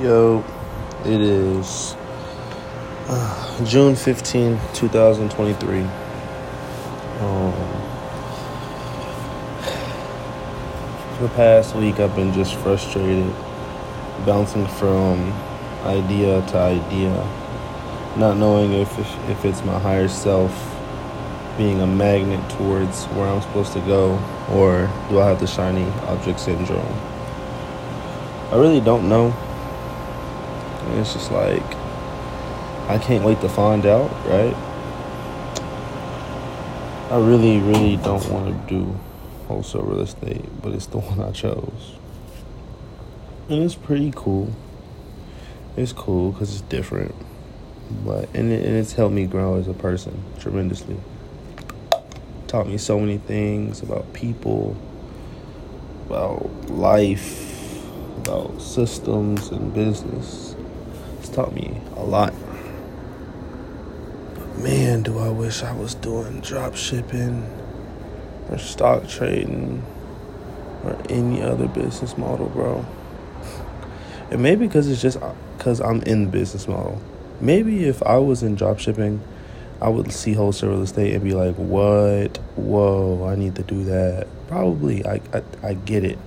Yo, it is uh, June 15, 2023. Um, for the past week, I've been just frustrated, bouncing from idea to idea, not knowing if, if it's my higher self being a magnet towards where I'm supposed to go, or do I have the shiny object syndrome? I really don't know. And it's just like, I can't wait to find out, right? I really, really don't want to do wholesale real estate, but it's the one I chose. And it's pretty cool. It's cool because it's different. But, and, it, and it's helped me grow as a person tremendously. Taught me so many things about people, about life, about systems and business taught me a lot. But man, do I wish I was doing drop shipping or stock trading or any other business model, bro. And maybe because it's just uh, because I'm in the business model. Maybe if I was in drop shipping, I would see wholesale real estate and be like, "What? Whoa! I need to do that." Probably. I I, I get it.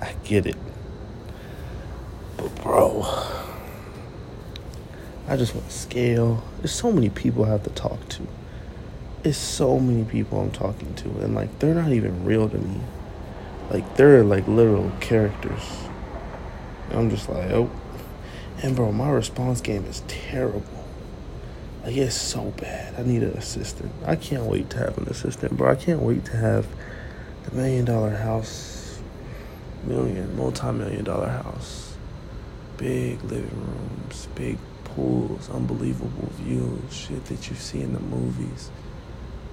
I get it. But bro, I just want to scale. There's so many people I have to talk to. It's so many people I'm talking to, and like they're not even real to me. Like they're like literal characters. And I'm just like, oh, and bro, my response game is terrible. Like it's so bad. I need an assistant. I can't wait to have an assistant, bro. I can't wait to have the million dollar house, million, multi million dollar house, big living rooms, big pools, unbelievable views, shit that you see in the movies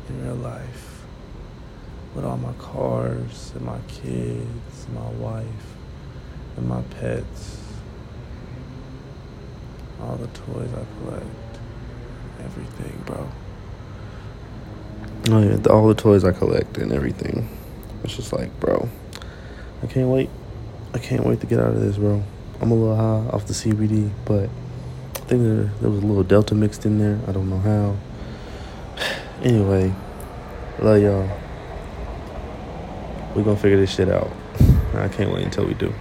in real life. With all my cars and my kids, and my wife, and my pets. All the toys I collect. Everything, bro. Oh yeah, all the toys I collect and everything. It's just like, bro, I can't wait. I can't wait to get out of this, bro. I'm a little high off the CBD, but I think there, there was a little Delta mixed in there. I don't know how. Anyway, love y'all. We're gonna figure this shit out. I can't wait until we do.